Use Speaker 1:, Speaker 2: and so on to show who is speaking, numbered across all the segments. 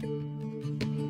Speaker 1: あ。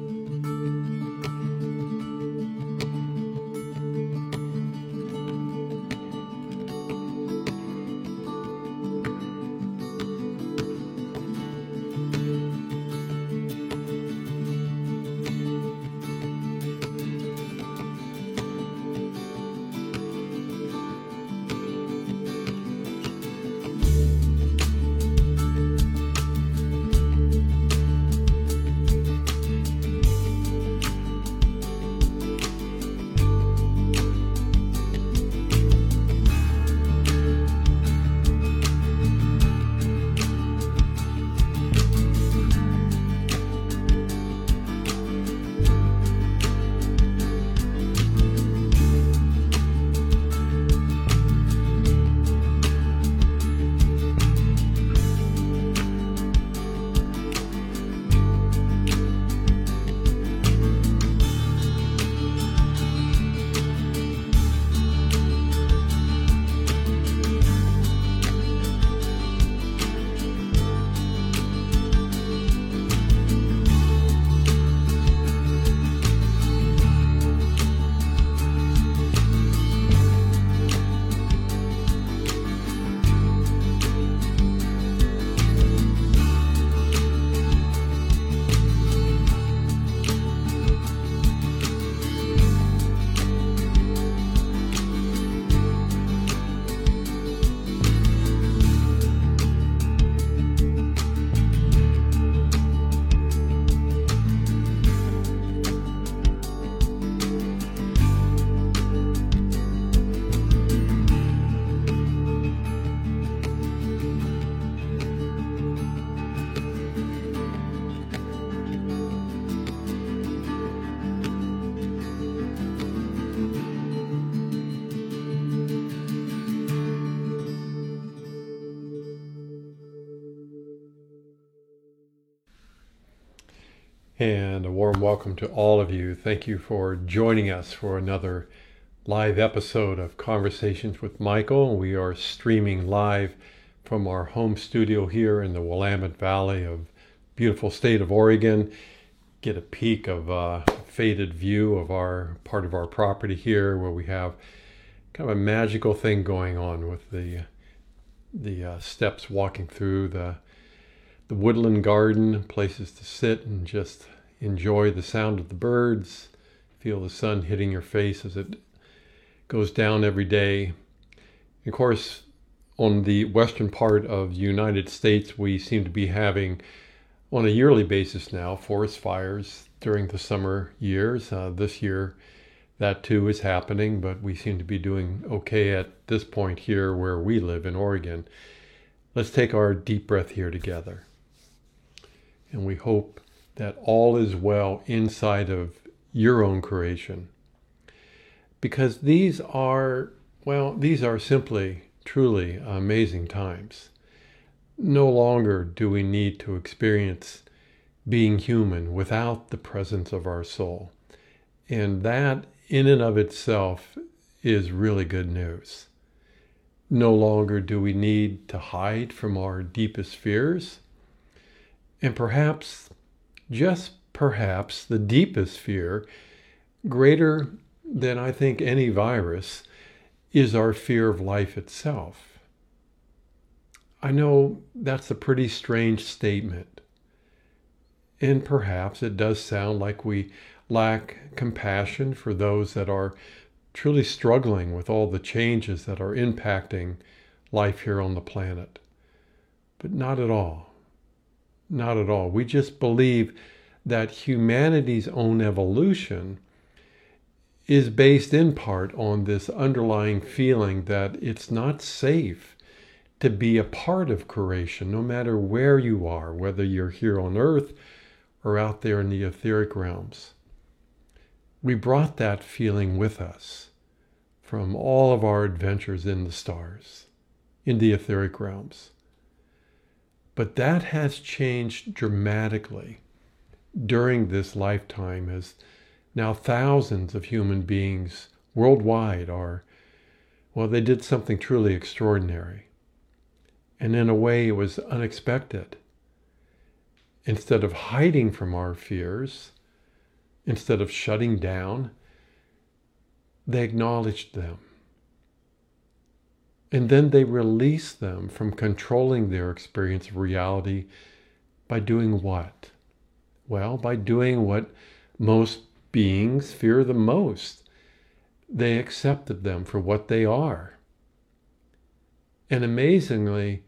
Speaker 1: And a warm welcome to all of you. Thank you for joining us for another live episode of Conversations with Michael. We are streaming live from our home studio here in the Willamette Valley of beautiful state of Oregon. Get a peek of a faded view of our part of our property here where we have kind of a magical thing going on with the the uh, steps walking through the the woodland garden, places to sit and just enjoy the sound of the birds, feel the sun hitting your face as it goes down every day. Of course, on the western part of the United States, we seem to be having, on a yearly basis now, forest fires during the summer years. Uh, this year, that too is happening, but we seem to be doing okay at this point here where we live in Oregon. Let's take our deep breath here together. And we hope that all is well inside of your own creation. Because these are, well, these are simply, truly amazing times. No longer do we need to experience being human without the presence of our soul. And that, in and of itself, is really good news. No longer do we need to hide from our deepest fears. And perhaps just perhaps the deepest fear, greater than I think any virus, is our fear of life itself. I know that's a pretty strange statement. And perhaps it does sound like we lack compassion for those that are truly struggling with all the changes that are impacting life here on the planet. But not at all. Not at all. We just believe that humanity's own evolution is based in part on this underlying feeling that it's not safe to be a part of creation, no matter where you are, whether you're here on earth or out there in the etheric realms. We brought that feeling with us from all of our adventures in the stars, in the etheric realms. But that has changed dramatically during this lifetime as now thousands of human beings worldwide are, well, they did something truly extraordinary. And in a way, it was unexpected. instead of hiding from our fears, instead of shutting down, they acknowledged them. And then they release them from controlling their experience of reality by doing what? Well, by doing what most beings fear the most. They accepted them for what they are. And amazingly,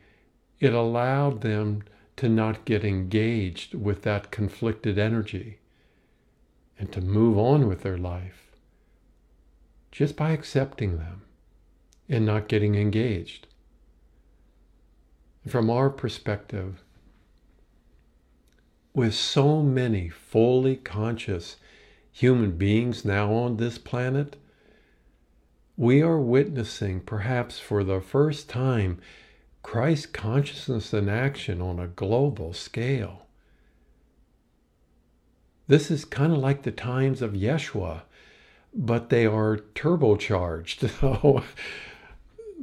Speaker 1: it allowed them to not get engaged with that conflicted energy and to move on with their life just by accepting them and not getting engaged. From our perspective, with so many fully conscious human beings now on this planet, we are witnessing, perhaps for the first time, Christ consciousness in action on a global scale. This is kind of like the times of Yeshua, but they are turbocharged.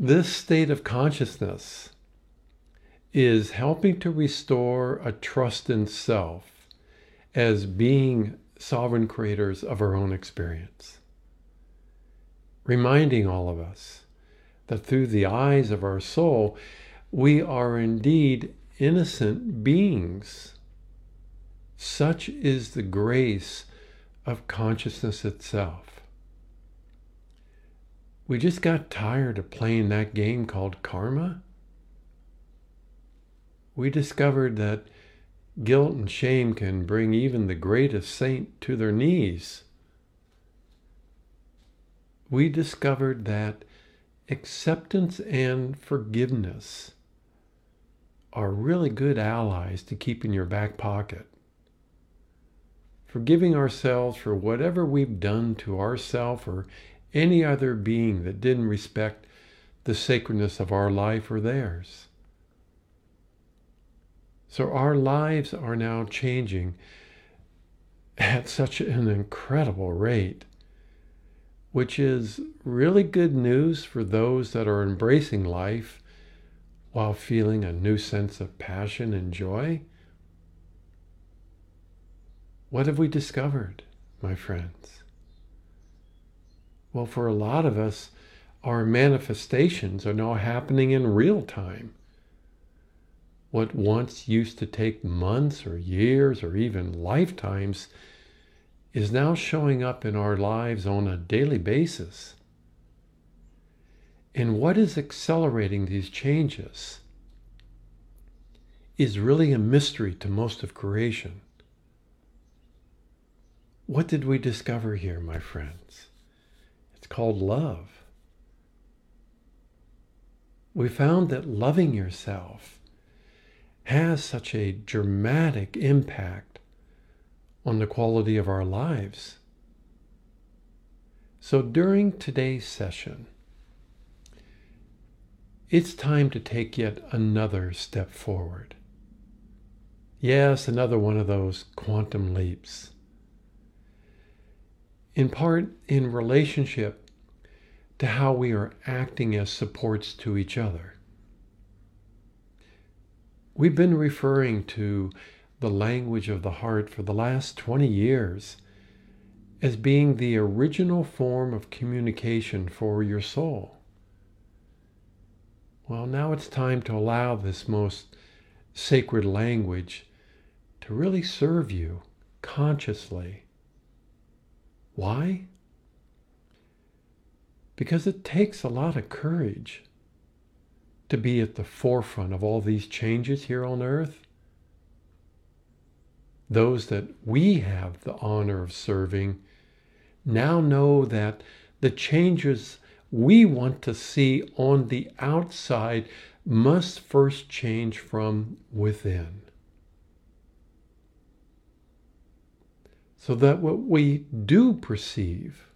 Speaker 1: this state of consciousness is helping to restore a trust in self as being sovereign creators of our own experience. Reminding all of us that through the eyes of our soul, we are indeed innocent beings. Such is the grace of consciousness itself. We just got tired of playing that game called karma. We discovered that guilt and shame can bring even the greatest saint to their knees. We discovered that acceptance and forgiveness are really good allies to keep in your back pocket. Forgiving ourselves for whatever we've done to ourselves or any other being that didn't respect the sacredness of our life or theirs. So our lives are now changing at such an incredible rate, which is really good news for those that are embracing life while feeling a new sense of passion and joy? What have we discovered, my friends? Well, for a lot of us, our manifestations are now happening in real time. What once used to take months or years or even lifetimes is now showing up in our lives on a daily basis. And what is accelerating these changes is really a mystery to most of creation. What did we discover here, my friends? Called love. We found that loving yourself has such a dramatic impact on the quality of our lives. So during today's session, it's time to take yet another step forward. Yes, another one of those quantum leaps. In part, in relationship to how we are acting as supports to each other. We've been referring to the language of the heart for the last 20 years as being the original form of communication for your soul. Well, now it's time to allow this most sacred language to really serve you consciously. Why? Because it takes a lot of courage to be at the forefront of all these changes here on earth. Those that we have the honor of serving now know that the changes we want to see on the outside must first change from within. So that what we do perceive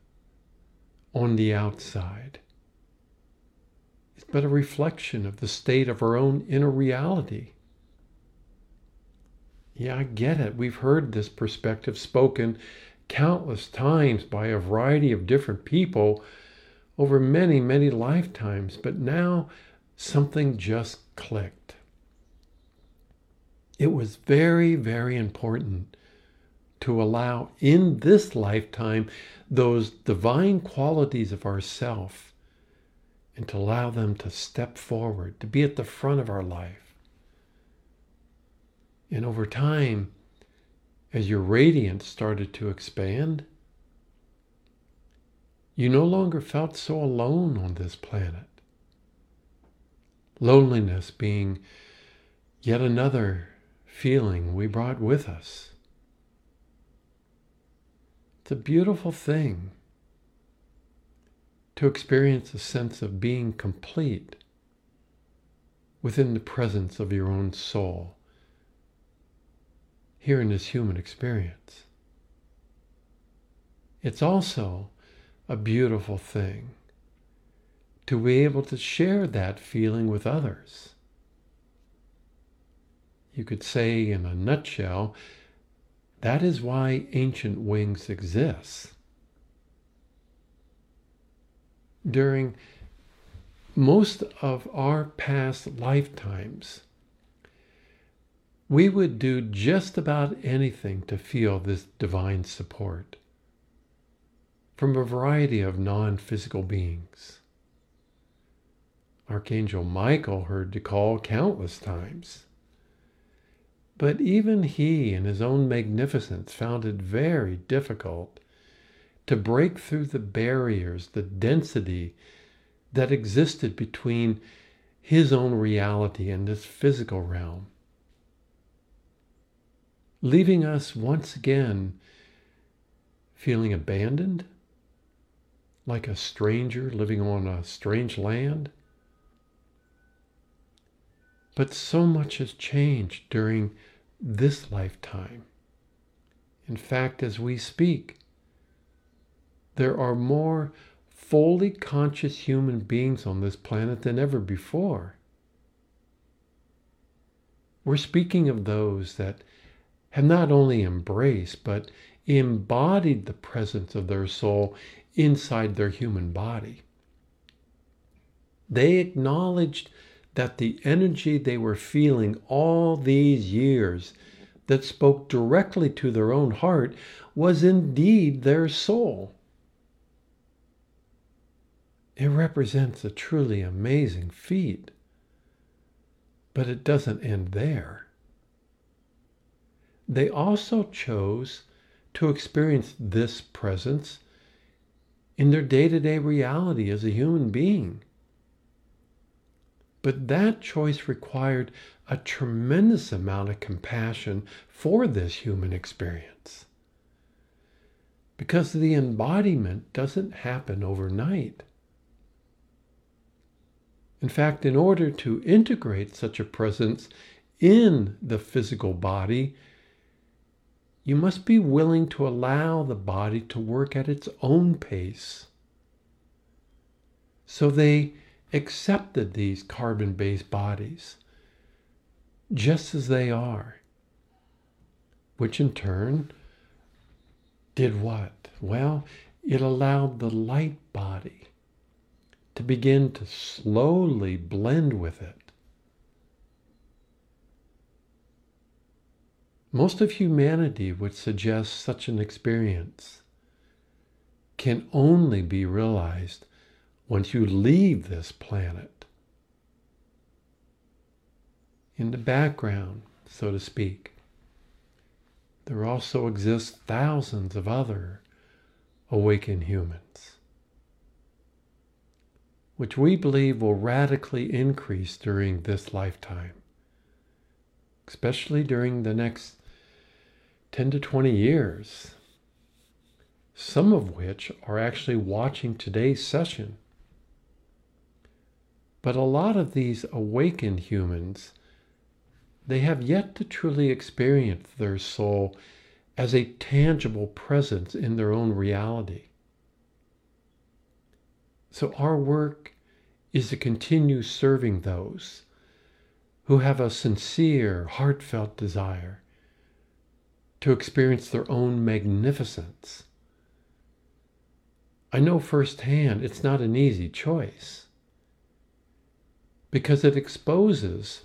Speaker 1: on the outside but a reflection of the state of our own inner reality. Yeah, I get it. We've heard this perspective spoken countless times by a variety of different people over many, many lifetimes, but now something just clicked. it was very, very important to allow in this lifetime those divine qualities of ourself and to allow them to step forward, to be at the front of our life. And over time, as your radiance started to expand, you no longer felt so alone on this planet. Loneliness being yet another feeling we brought with us. It's a beautiful thing to experience a sense of being complete within the presence of your own soul here in this human experience. It's also a beautiful thing to be able to share that feeling with others. You could say, in a nutshell, that is why ancient wings exist. During most of our past lifetimes, we would do just about anything to feel this divine support from a variety of non physical beings. Archangel Michael heard the call countless times. But even he, in his own magnificence, found it very difficult to break through the barriers, the density that existed between his own reality and this physical realm, leaving us once again feeling abandoned, like a stranger living on a strange land. But so much has changed during this lifetime. In fact, as we speak, there are more fully conscious human beings on this planet than ever before. We're speaking of those that have not only embraced, but embodied the presence of their soul inside their human body. They acknowledged that the energy they were feeling all these years that spoke directly to their own heart was indeed their soul. It represents a truly amazing feat. But it doesn't end there. They also chose to experience this presence in their day to day reality as a human being. But that choice required a tremendous amount of compassion for this human experience. Because the embodiment doesn't happen overnight. In fact, in order to integrate such a presence in the physical body, you must be willing to allow the body to work at its own pace. So they accepted these carbon based bodies just as they are, which in turn did what? Well, it allowed the light body to begin to slowly blend with it. Most of humanity would suggest such an experience can only be realized once you leave this planet. In the background, so to speak, there also exist thousands of other awakened humans, which we believe will radically increase during this lifetime, especially during the next 10 to 20 years, some of which are actually watching today's session but a lot of these awakened humans, they have yet to truly experience their soul as a tangible presence in their own reality. So our work is to continue serving those who have a sincere, heartfelt desire to experience their own magnificence. I know firsthand it's not an easy choice because it exposes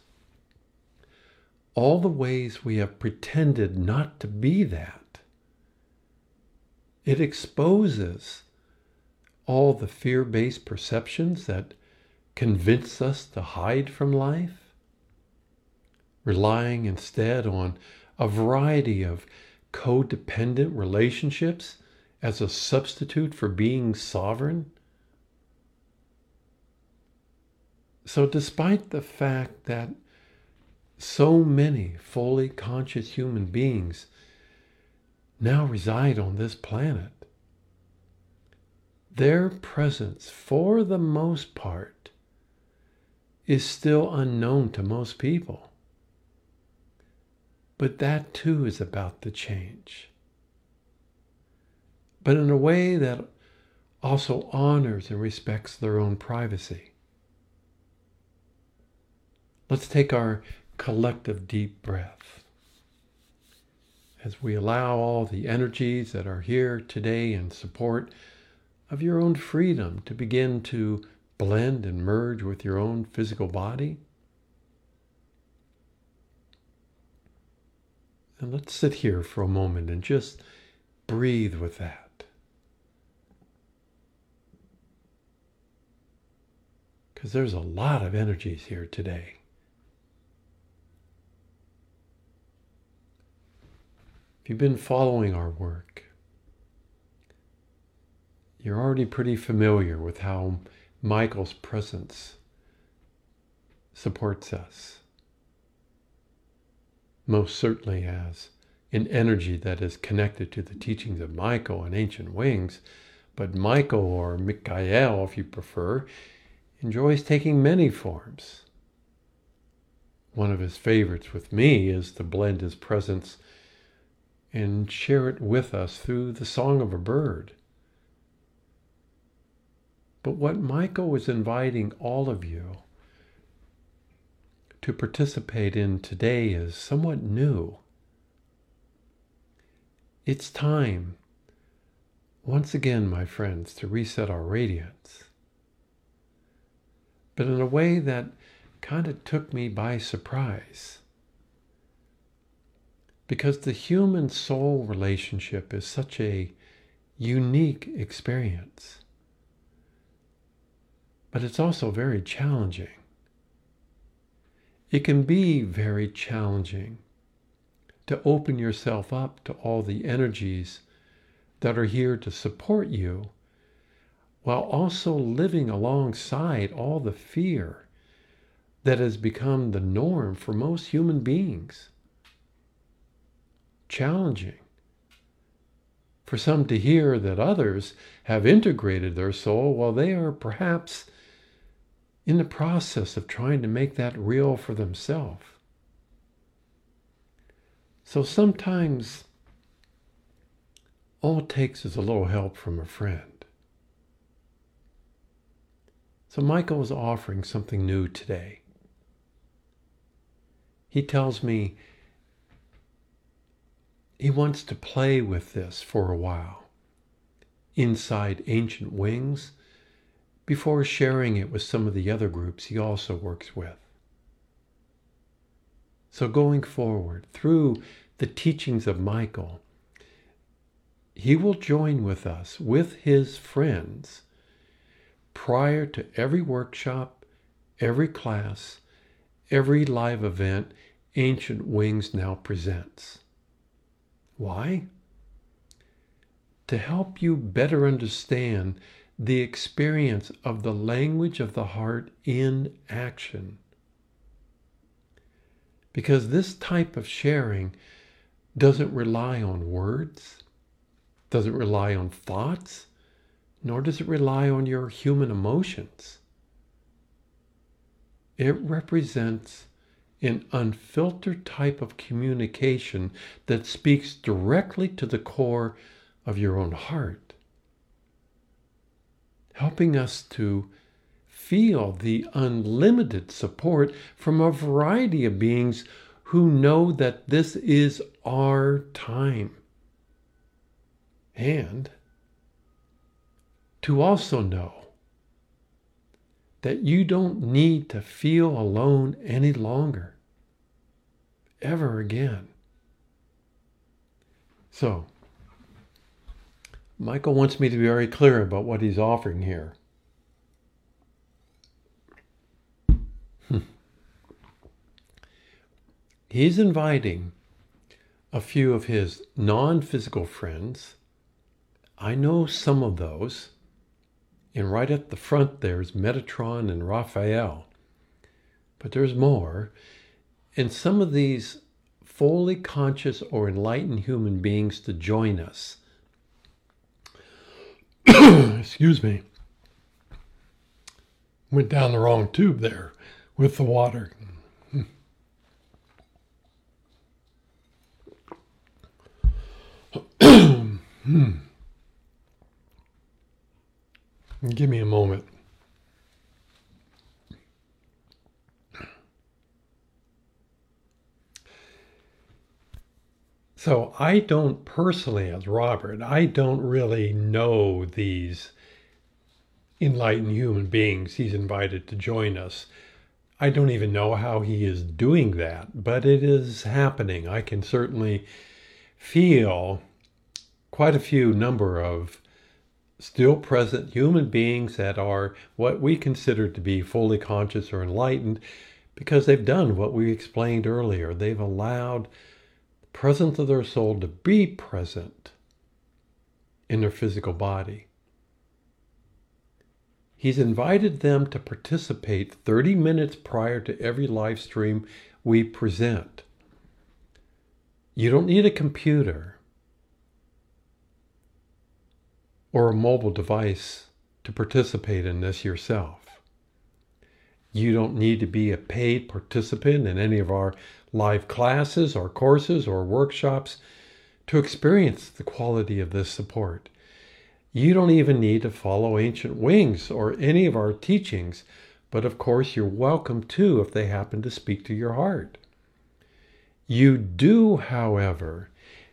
Speaker 1: all the ways we have pretended not to be that. It exposes all the fear based perceptions that convince us to hide from life, relying instead on a variety of codependent relationships as a substitute for being sovereign. So, despite the fact that so many fully conscious human beings now reside on this planet, their presence, for the most part, is still unknown to most people. But that too is about to change. But in a way that also honors and respects their own privacy. Let's take our collective deep breath as we allow all the energies that are here today in support of your own freedom to begin to blend and merge with your own physical body. And let's sit here for a moment and just breathe with that. Because there's a lot of energies here today. If you've been following our work, you're already pretty familiar with how Michael's presence supports us. Most certainly as an energy that is connected to the teachings of Michael and ancient wings, but Michael, or Michael if you prefer, enjoys taking many forms. One of his favorites with me is to blend his presence and share it with us through the song of a bird. But what Michael was inviting all of you to participate in today is somewhat new. It's time, once again, my friends, to reset our radiance. But in a way that kind of took me by surprise. Because the human soul relationship is such a unique experience but it's also very challenging. It can be very challenging to open yourself up to all the energies that are here to support you while also living alongside all the fear that has become the norm for most human beings. Challenging for some to hear that others have integrated their soul while they are perhaps in the process of trying to make that real for themselves. So sometimes all it takes is a little help from a friend. So Michael is offering something new today. He tells me he wants to play with this for a while inside ancient wings before sharing it with some of the other groups he also works with. So, going forward through the teachings of Michael, he will join with us, with his friends, prior to every workshop, every class, every live event Ancient Wings now presents. Why? To help you better understand the experience of the language of the heart in action. Because this type of sharing doesn't rely on words, doesn't rely on thoughts, nor does it rely on your human emotions. It represents an unfiltered type of communication that speaks directly to the core of your own heart helping us to feel the unlimited support from a variety of beings who know that this is our time. And to also know that you don't need to feel alone any longer. ever again. So, Michael wants me to be very clear about what he's offering here. Hmm. He's inviting a few of his non physical friends. I know some of those. And right at the front there's Metatron and Raphael. But there's more. And some of these fully conscious or enlightened human beings to join us. Excuse me. Went down the wrong tube there with the water. hmm. Give me a moment. So I don't personally, as Robert, I don't really know these enlightened human beings he's invited to join us. I don't even know how he is doing that, but it is happening. I can certainly feel quite a few number of still present human beings that are what we consider to be fully conscious or enlightened because they've done what we explained earlier. They've allowed the presence of their soul to be present in their physical body. He's invited them to participate 30 minutes prior to every live stream we present. You don't need a computer or a mobile device to participate in this yourself. You don't need to be a paid participant in any of our live classes or courses or workshops to experience the quality of this support. You don't even need to follow Ancient Wings or any of our teachings, but of course you're welcome to if they happen to speak to your heart. You do, however,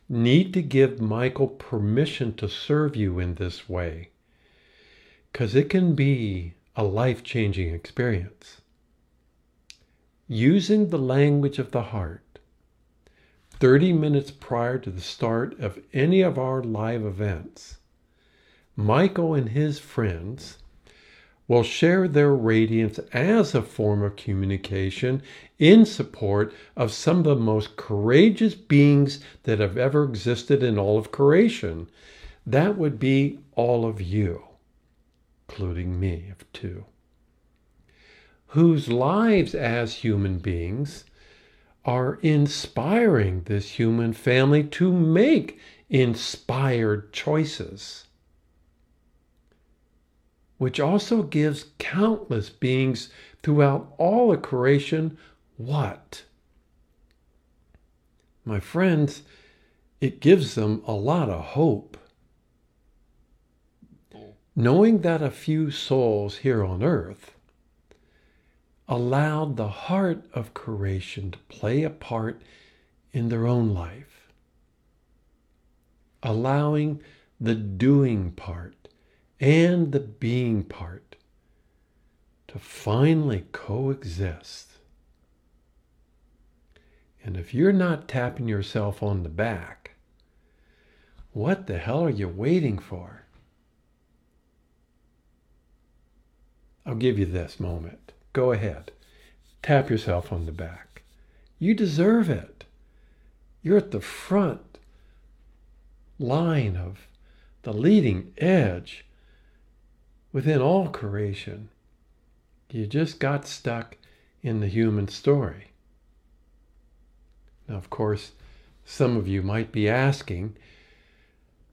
Speaker 1: need to give Michael permission to serve you in this way, because it can be a life changing experience. Using the language of the heart 30 minutes prior to the start of any of our live events, Michael and his friends will share their radiance as a form of communication in support of some of the most courageous beings that have ever existed in all of creation. That would be all of you, including me, of two whose lives as human beings are inspiring this human family to make inspired choices, which also gives countless beings throughout all of creation what? My friends, it gives them a lot of hope. Knowing that a few souls here on earth allowed the heart of creation to play a part in their own life, allowing the doing part and the being part to finally coexist. And if you're not tapping yourself on the back, what the hell are you waiting for? I'll give you this moment. Go ahead. Tap yourself on the back. You deserve it. You're at the front line of the leading edge within all creation. You just got stuck in the human story. Now, of course, some of you might be asking,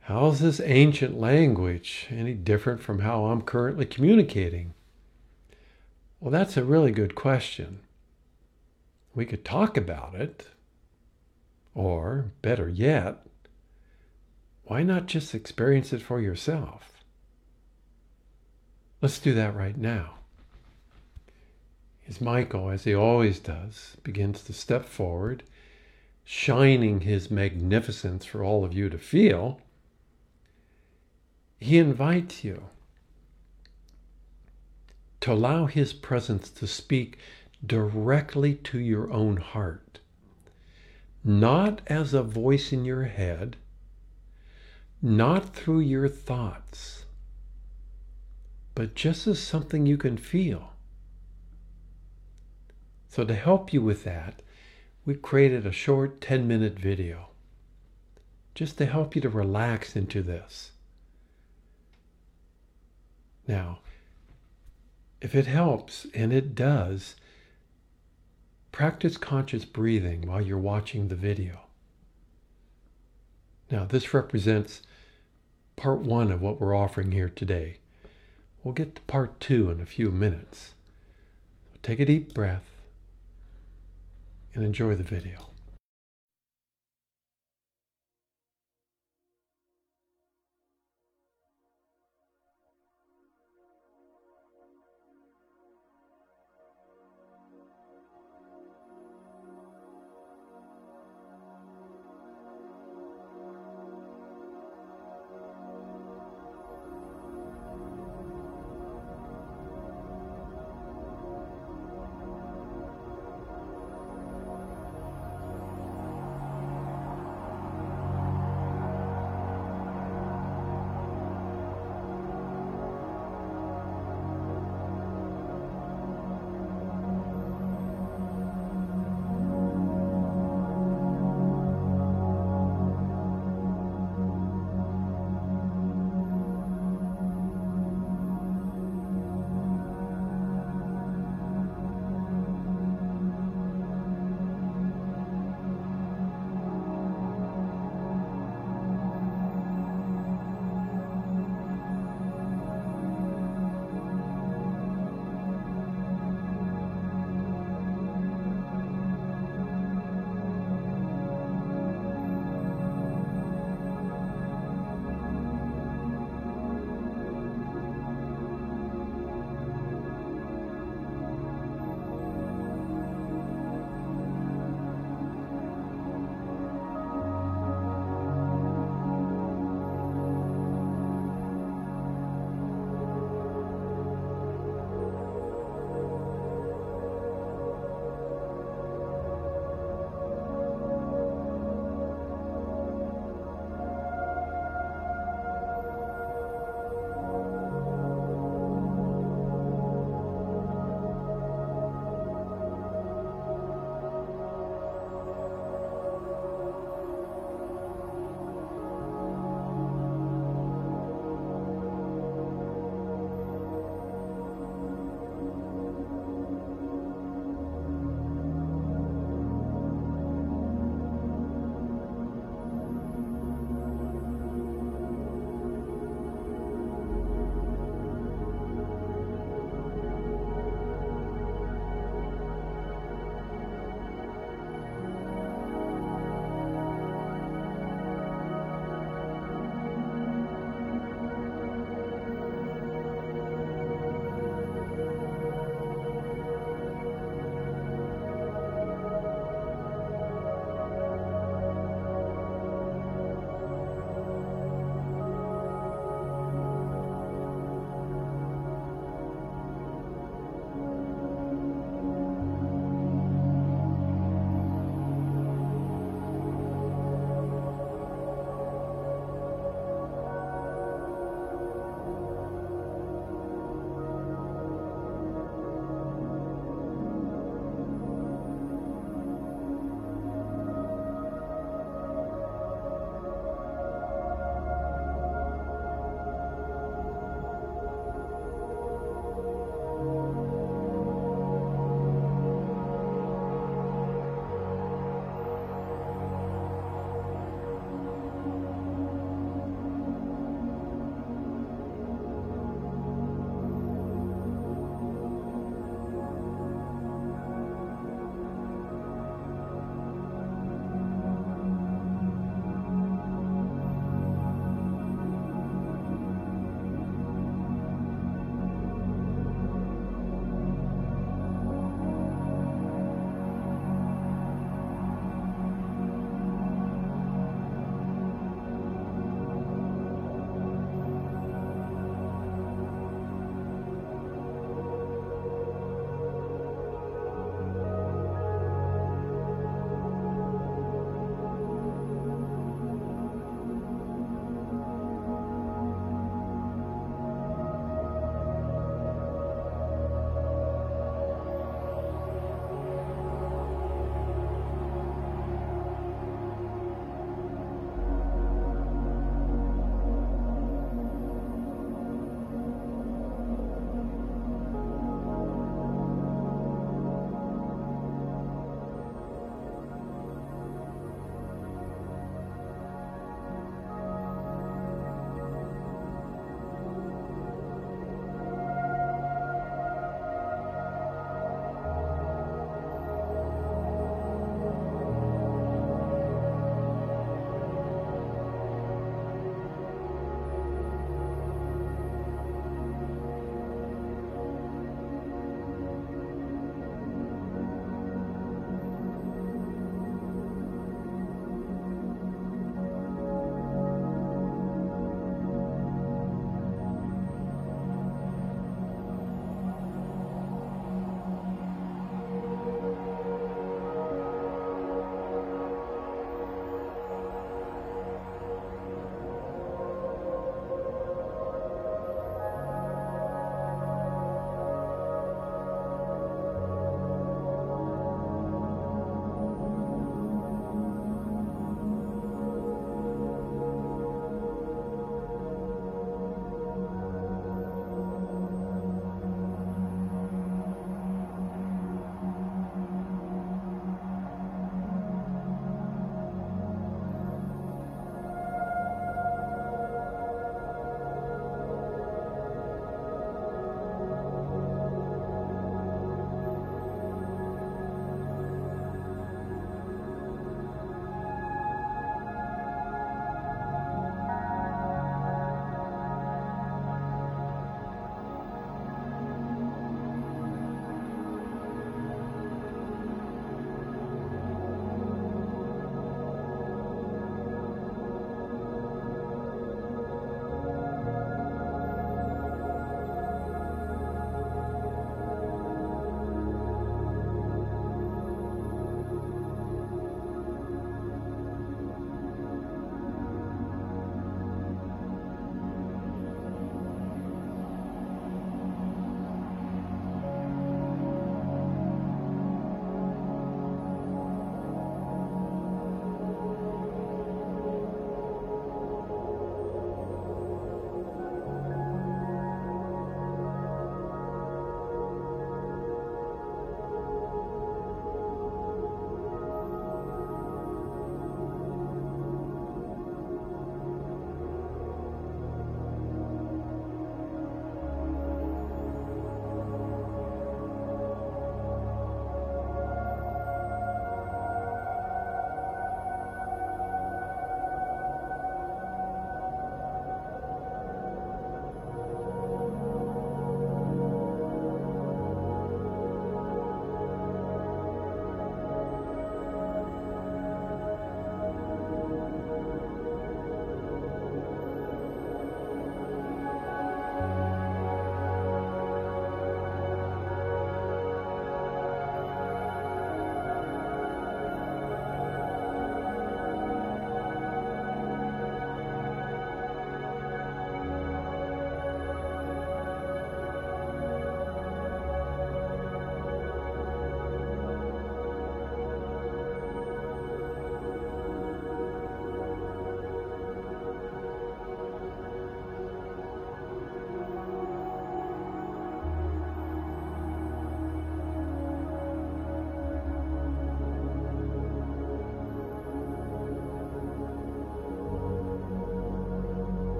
Speaker 1: how is this ancient language any different from how I'm currently communicating? Well, that's a really good question. We could talk about it, or better yet, why not just experience it for yourself? Let's do that right now. As Michael, as he always does, begins to step forward, shining his magnificence for all of you to feel, he invites you to allow His presence to speak directly to your own heart. not as a voice in your head, not through your thoughts, but just as something you can feel. So, to help you with that, we created a short 10 minute video just to help you to relax into this. Now, if it helps, and it does, practice conscious breathing while you're watching the video. Now, this represents part one of what we're offering here today. We'll get to part two in a few minutes. Take a deep breath and enjoy the video.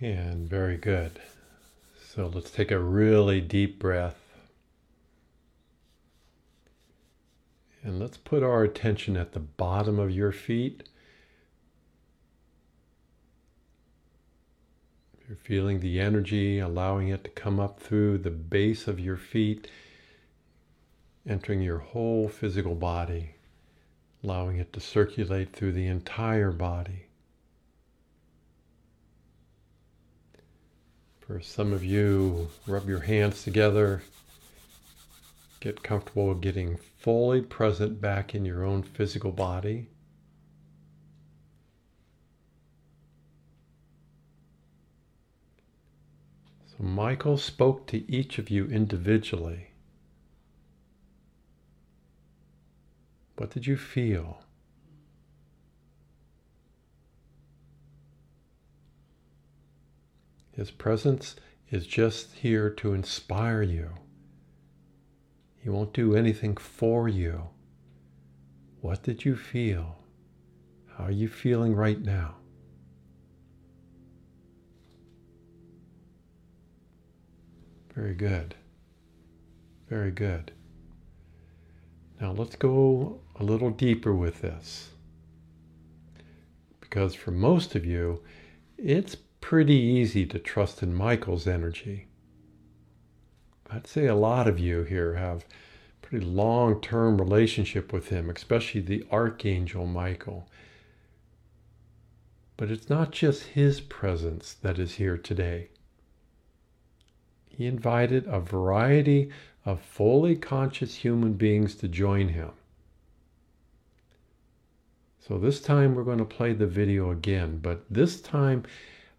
Speaker 1: And very good. So let's take a really deep breath. And let's put our attention at the bottom of your feet. You're feeling the energy, allowing it to come up through the base of your feet, entering your whole physical body, allowing it to circulate through the entire body. For some of you, rub your hands together. Get comfortable getting fully present back in your own physical body. So Michael spoke to each of you individually. What did you feel? His presence is just here to inspire you. He won't do anything for you. What did you feel? How are you feeling right now? Very good. Very good. Now let's go a little deeper with this. Because for most of you, it's pretty easy to trust in Michael's energy. I'd say a lot of you here have pretty long-term relationship with him, especially the archangel Michael. But it's not just his presence that is here today. He invited a variety of fully conscious human beings to join him. So this time we're going to play the video again, but this time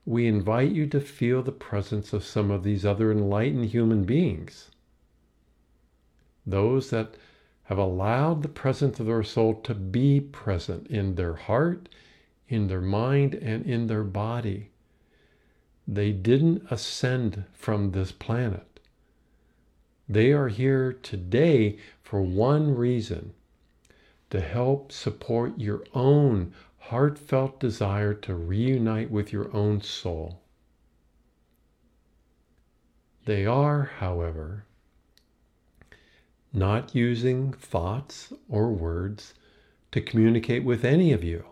Speaker 1: we invite you to feel the presence of some of these other enlightened human beings. Those that have allowed the presence of their soul to be present in their heart, in their mind, and in their body. They didn't ascend from this planet. They are here today for one reason to help support your own heartfelt desire to reunite with your own soul. They are, however, not using thoughts or words to communicate with any of you.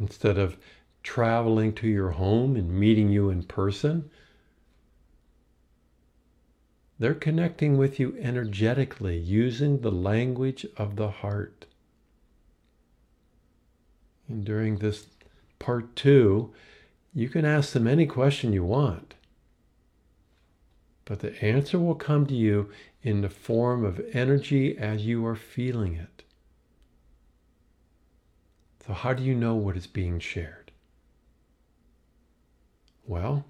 Speaker 1: Instead of traveling to your home and meeting you in person, they're connecting with you energetically using the language of the heart. And during this part two, you can ask them any question you want. But the answer will come to you in the form of energy as you are feeling it. So, how do you know what is being shared? Well,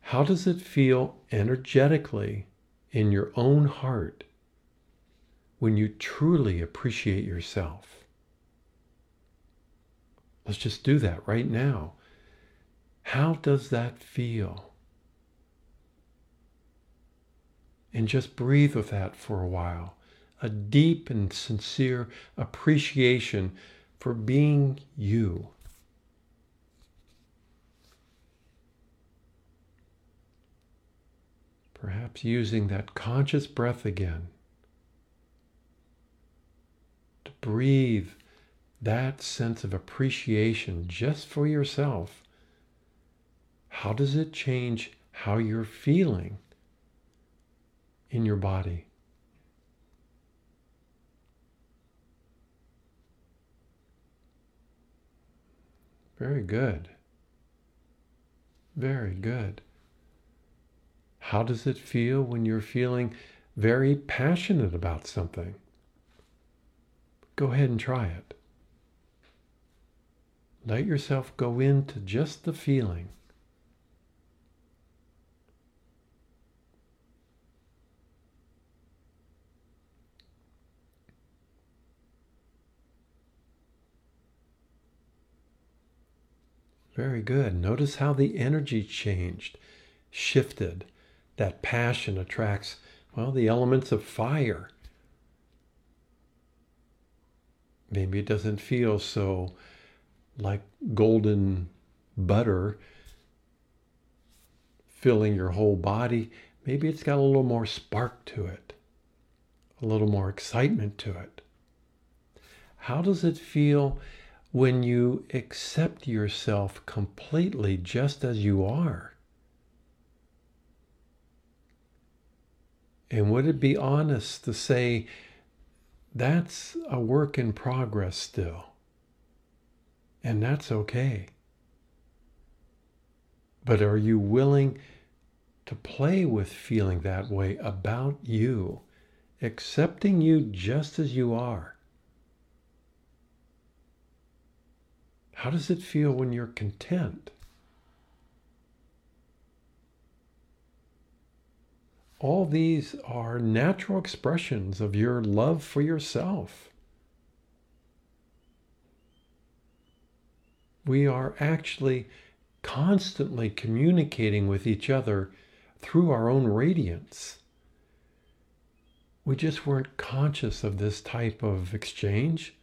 Speaker 1: how does it feel energetically in your own heart when you truly appreciate yourself? Let's just do that right now. How does that feel? And just breathe with that for a while. A deep and sincere appreciation for being you. Perhaps using that conscious breath again to breathe that sense of appreciation just for yourself, how does it change how you're feeling in your body? Very good. Very good. How does it feel when you're feeling very passionate about something? Go ahead and try it. Let yourself go into just the feeling. Very good. Notice how the energy changed, shifted. That passion attracts, well, the elements of fire. Maybe it doesn't feel so like golden butter filling your whole body. Maybe it's got a little more spark to it, a little more excitement to it. How does it feel when you accept yourself completely just as you are? And would it be honest to say that's a work in progress still? And that's okay. But are you willing to play with feeling that way about you, accepting you just as you are? How does it feel when you're content? All these are natural expressions of your love for yourself. We are actually constantly communicating with each other through our own radiance. We just weren't conscious of this type of exchange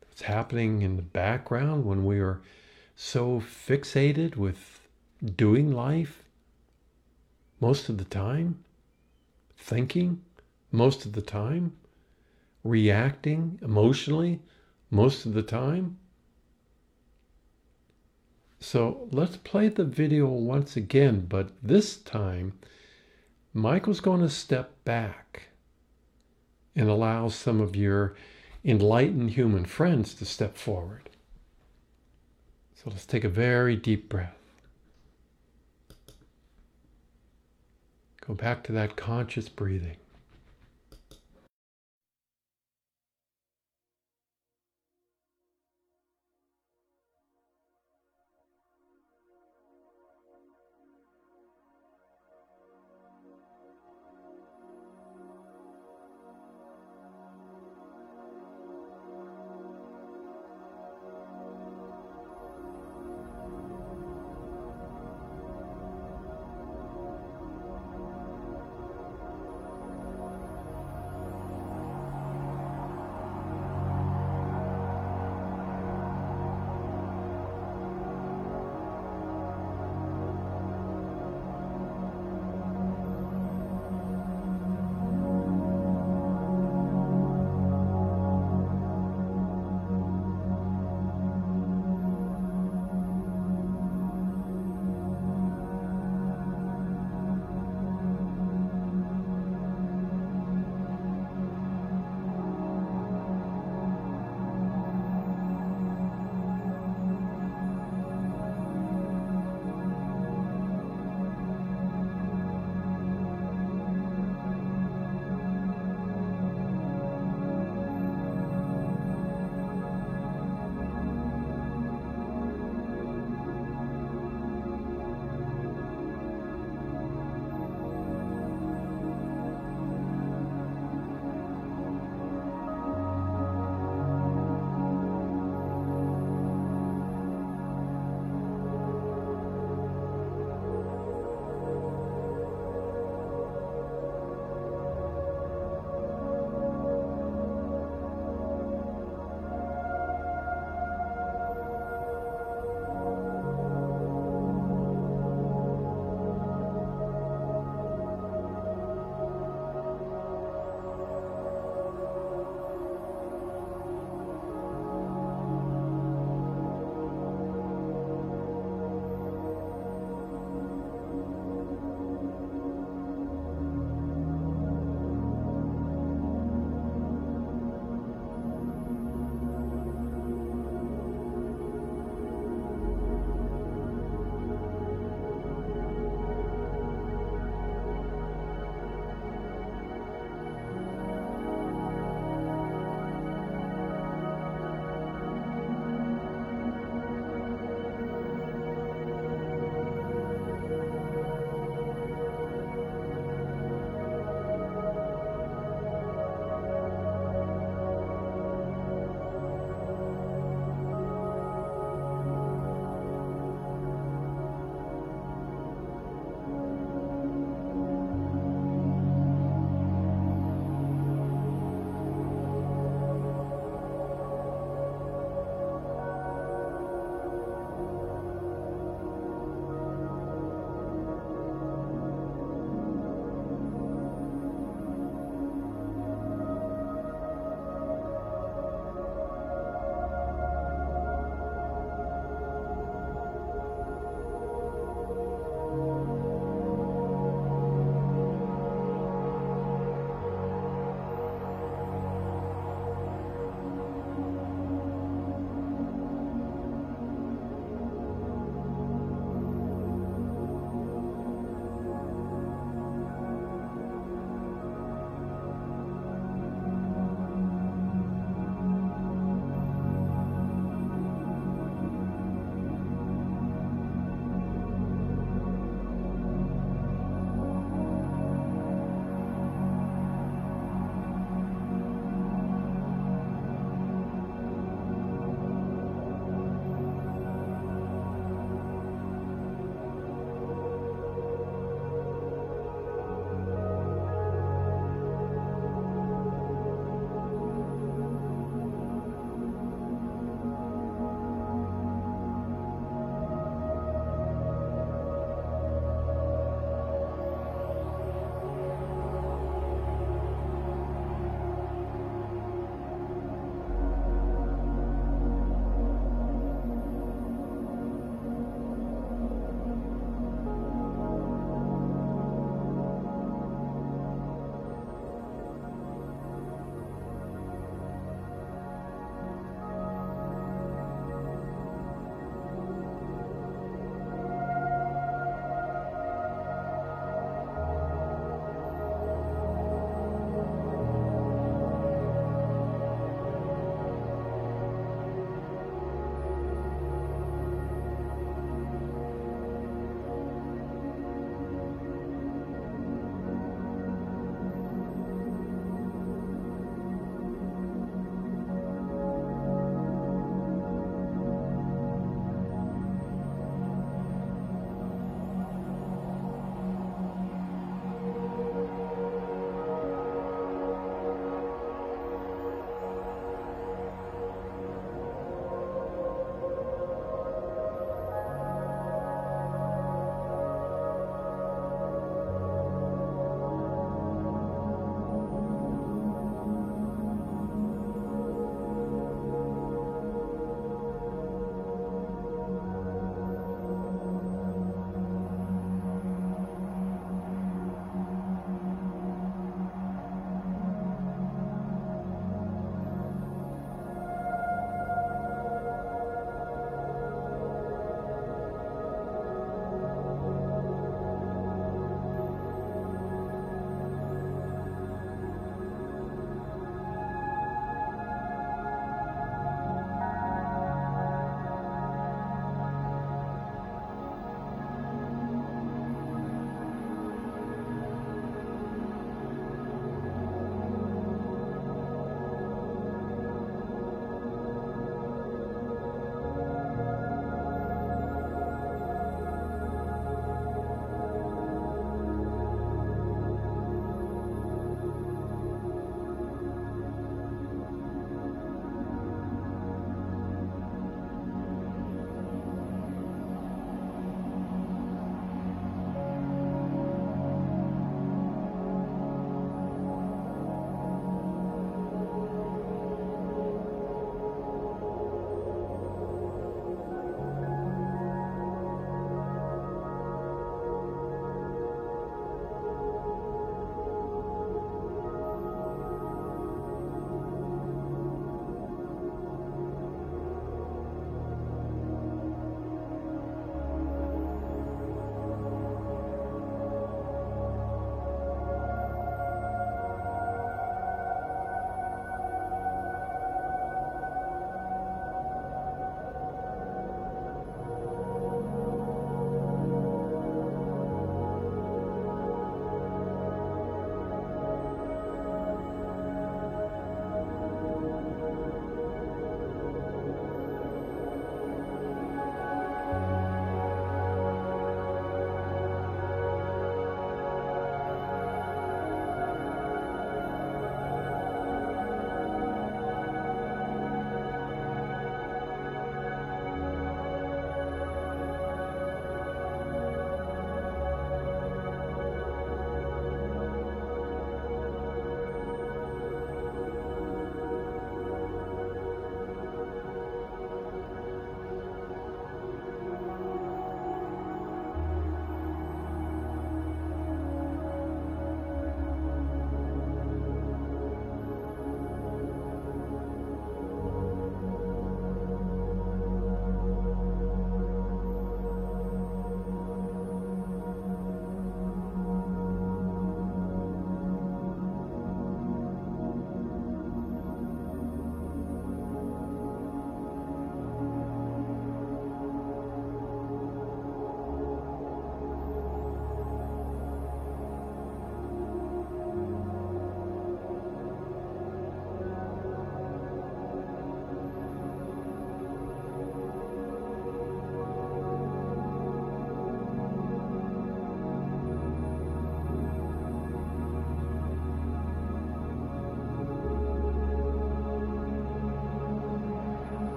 Speaker 1: that's happening in the background when we are so fixated with doing life most of the time, thinking most of the time, reacting emotionally most of the time. So let's play the video once again, but this time Michael's going to step back and allow some of your enlightened human friends to step forward. So let's take a very deep breath. Go back to that conscious breathing.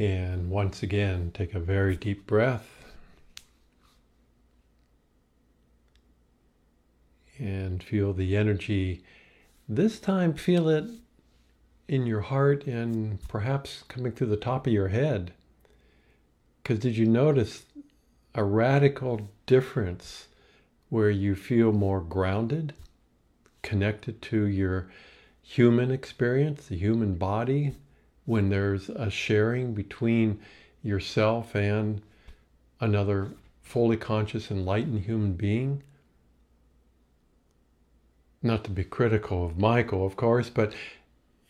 Speaker 1: And once again, take a very deep breath. And feel the energy. This time, feel it in your heart and perhaps coming through the top of your head. Because did you notice a radical difference where you feel more grounded, connected to your human experience, the human body, when there's a sharing between yourself and another fully conscious, enlightened human being. Not to be critical of Michael, of course, but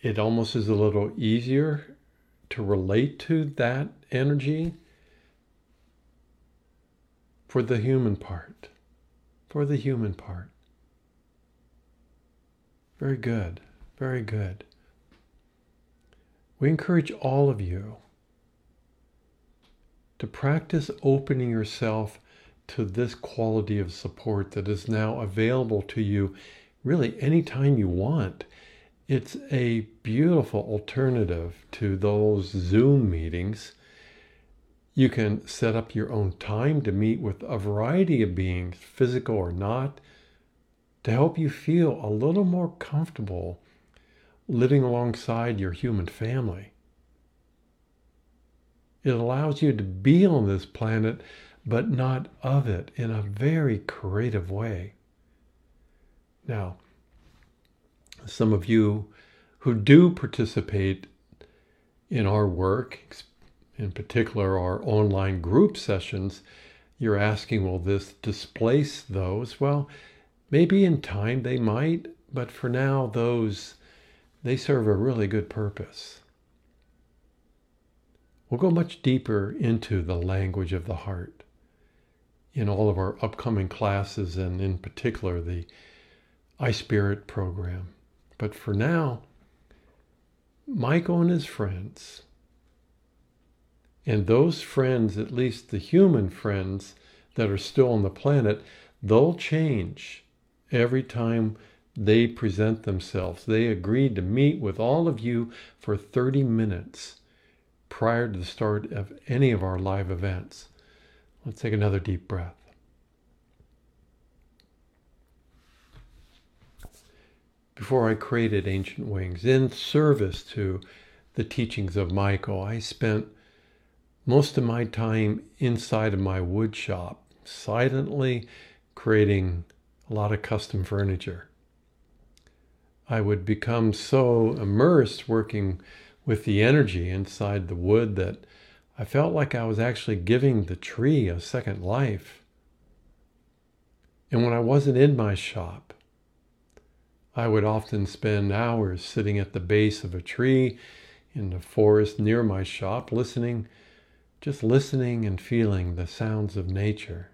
Speaker 1: it almost is a little easier to relate to that energy for the human part. For the human part. Very good. Very good. We encourage all of you to practice opening yourself to this quality of support that is now available to you really anytime you want. It's a beautiful alternative to those Zoom meetings. You can set up your own time to meet with a variety of beings, physical or not, to help you feel a little more comfortable living alongside your human family. It allows you to be on this planet, but not of it in a very creative way. Now, some of you who do participate in our work, in particular our online group sessions, you're asking, will this displace those? Well, maybe in time they might, but for now, those they serve a really good purpose. We'll go much deeper into the language of the heart in all of our upcoming classes and in particular the iSpirit program. But for now, Michael and his friends, and those friends, at least the human friends that are still on the planet, they'll change every time they present themselves. They agreed to meet with all of you for 30 minutes prior to the start of any of our live events. Let's take another deep breath. Before I created Ancient Wings, in service to the teachings of Michael, I spent most of my time inside of my wood shop, silently creating a lot of custom furniture. I would become so immersed working with the energy inside the wood that I felt like I was actually giving the tree a second life. And when I wasn't in my shop, I would often spend hours sitting at the base of a tree in the forest near my shop, listening, just listening and feeling the sounds of nature.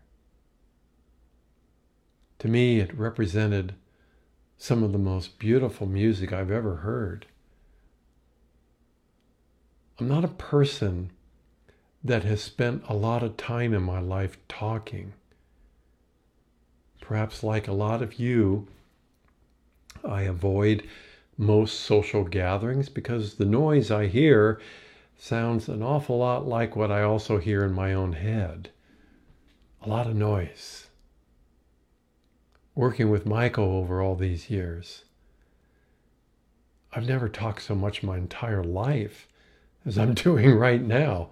Speaker 1: To me, it represented some of the most beautiful music I've ever heard. I'm not a person that has spent a lot of time in my life talking. Perhaps, like a lot of you, I avoid most social gatherings because the noise I hear sounds an awful lot like what I also hear in my own head. A lot of noise working with Michael over all these years. I've never talked so much my entire life as I'm doing right now.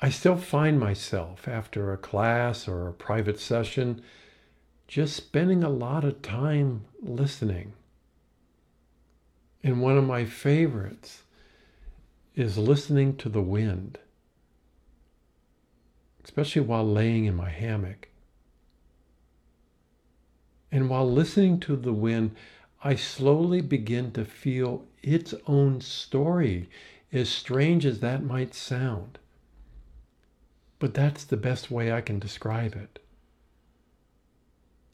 Speaker 1: I still find myself after a class or a private session just spending a lot of time listening. And one of my favorites is listening to the wind, especially while laying in my hammock. And while listening to the wind, I slowly begin to feel its own story, as strange as that might sound. But that's the best way I can describe it,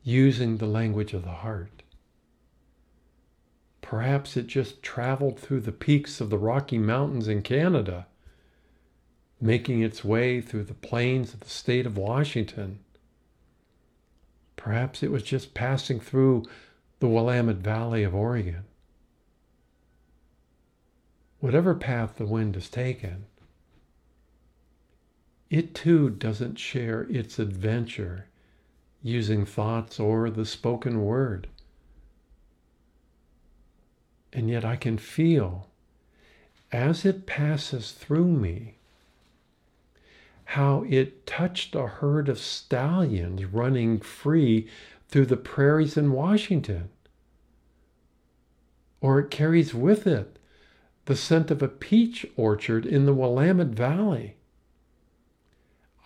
Speaker 1: using the language of the heart. Perhaps it just traveled through the peaks of the Rocky Mountains in Canada, making its way through the plains of the state of Washington Perhaps it was just passing through the Willamette Valley of Oregon. whatever path the wind has taken, it too doesn't share its adventure using thoughts or the spoken word. And yet I can feel as it passes through me how it touched a herd of stallions running free through the prairies in Washington. Or it carries with it the scent of a peach orchard in the Willamette Valley.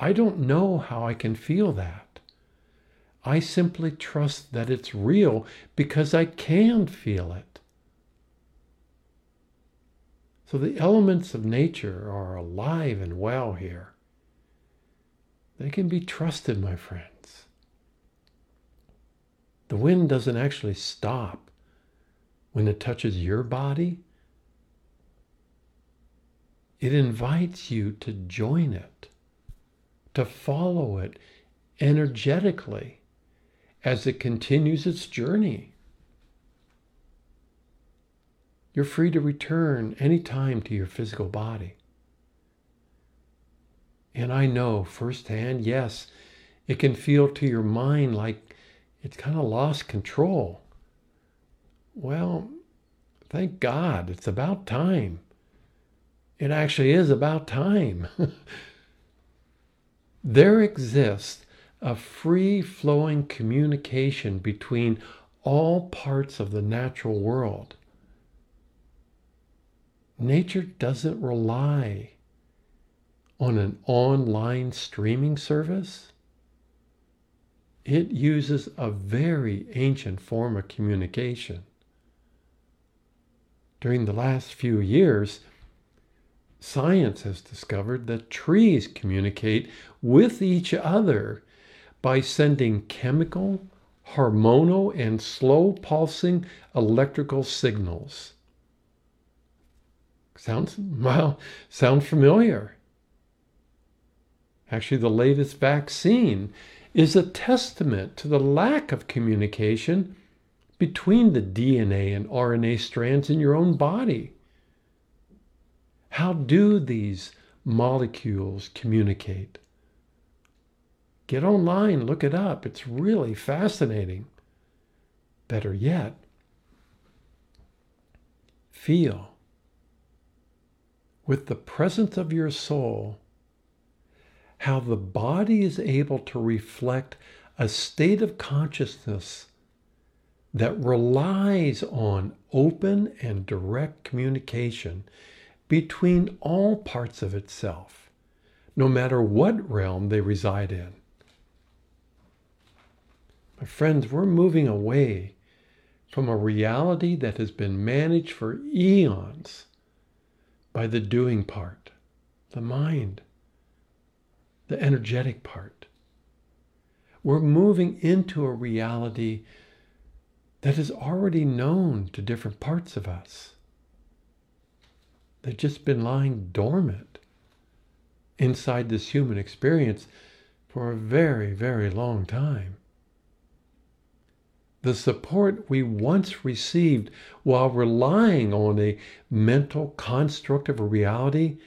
Speaker 1: I don't know how I can feel that. I simply trust that it's real because I can feel it. So the elements of nature are alive and well here. They can be trusted, my friends. The wind doesn't actually stop when it touches your body. It invites you to join it, to follow it energetically as it continues its journey. You're free to return anytime to your physical body. And I know firsthand, yes, it can feel to your mind like it's kind of lost control. Well, thank God, it's about time. It actually is about time. there exists a free flowing communication between all parts of the natural world. Nature doesn't rely on an online streaming service, it uses a very ancient form of communication. During the last few years, science has discovered that trees communicate with each other by sending chemical, hormonal, and slow pulsing electrical signals. Sounds well, sound familiar actually the latest vaccine, is a testament to the lack of communication between the DNA and RNA strands in your own body. How do these molecules communicate? Get online, look it up. It's really fascinating. Better yet, feel with the presence of your soul how the body is able to reflect a state of consciousness that relies on open and direct communication between all parts of itself, no matter what realm they reside in. My friends, we're moving away from a reality that has been managed for eons by the doing part, the mind the energetic part. We're moving into a reality that is already known to different parts of us. They've just been lying dormant inside this human experience for a very, very long time. The support we once received while relying on a mental construct of a reality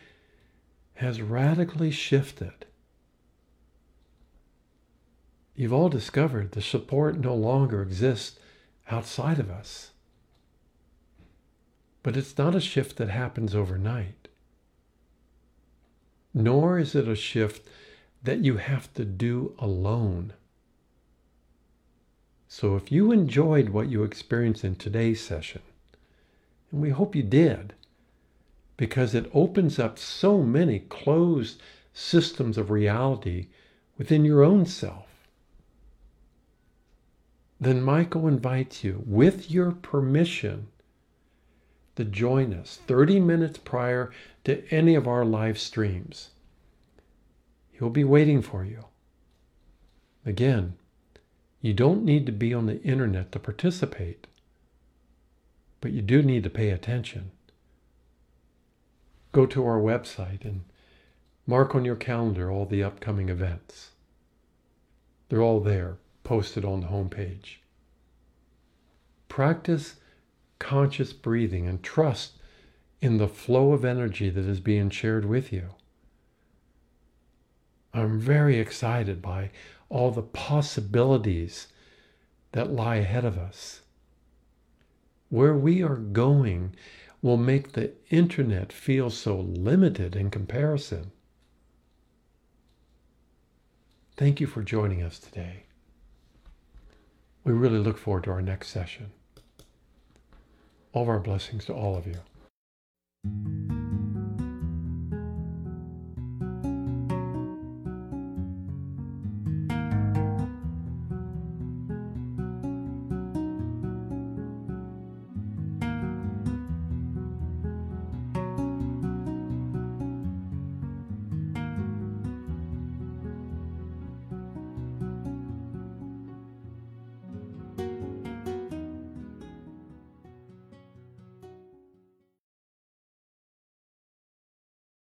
Speaker 1: has radically shifted you've all discovered the support no longer exists outside of us. But it's not a shift that happens overnight. Nor is it a shift that you have to do alone. So if you enjoyed what you experienced in today's session, and we hope you did, because it opens up so many closed systems of reality within your own self then Michael invites you, with your permission, to join us 30 minutes prior to any of our live streams. He'll be waiting for you. Again, you don't need to be on the internet to participate, but you do need to pay attention. Go to our website and mark on your calendar all the upcoming events. They're all there posted on the homepage. Practice conscious breathing and trust in the flow of energy that is being shared with you. I'm very excited by all the possibilities that lie ahead of us. Where we are going will make the internet feel so limited in comparison. Thank you for joining us today. We really look forward to our next session. All of our blessings to all of you.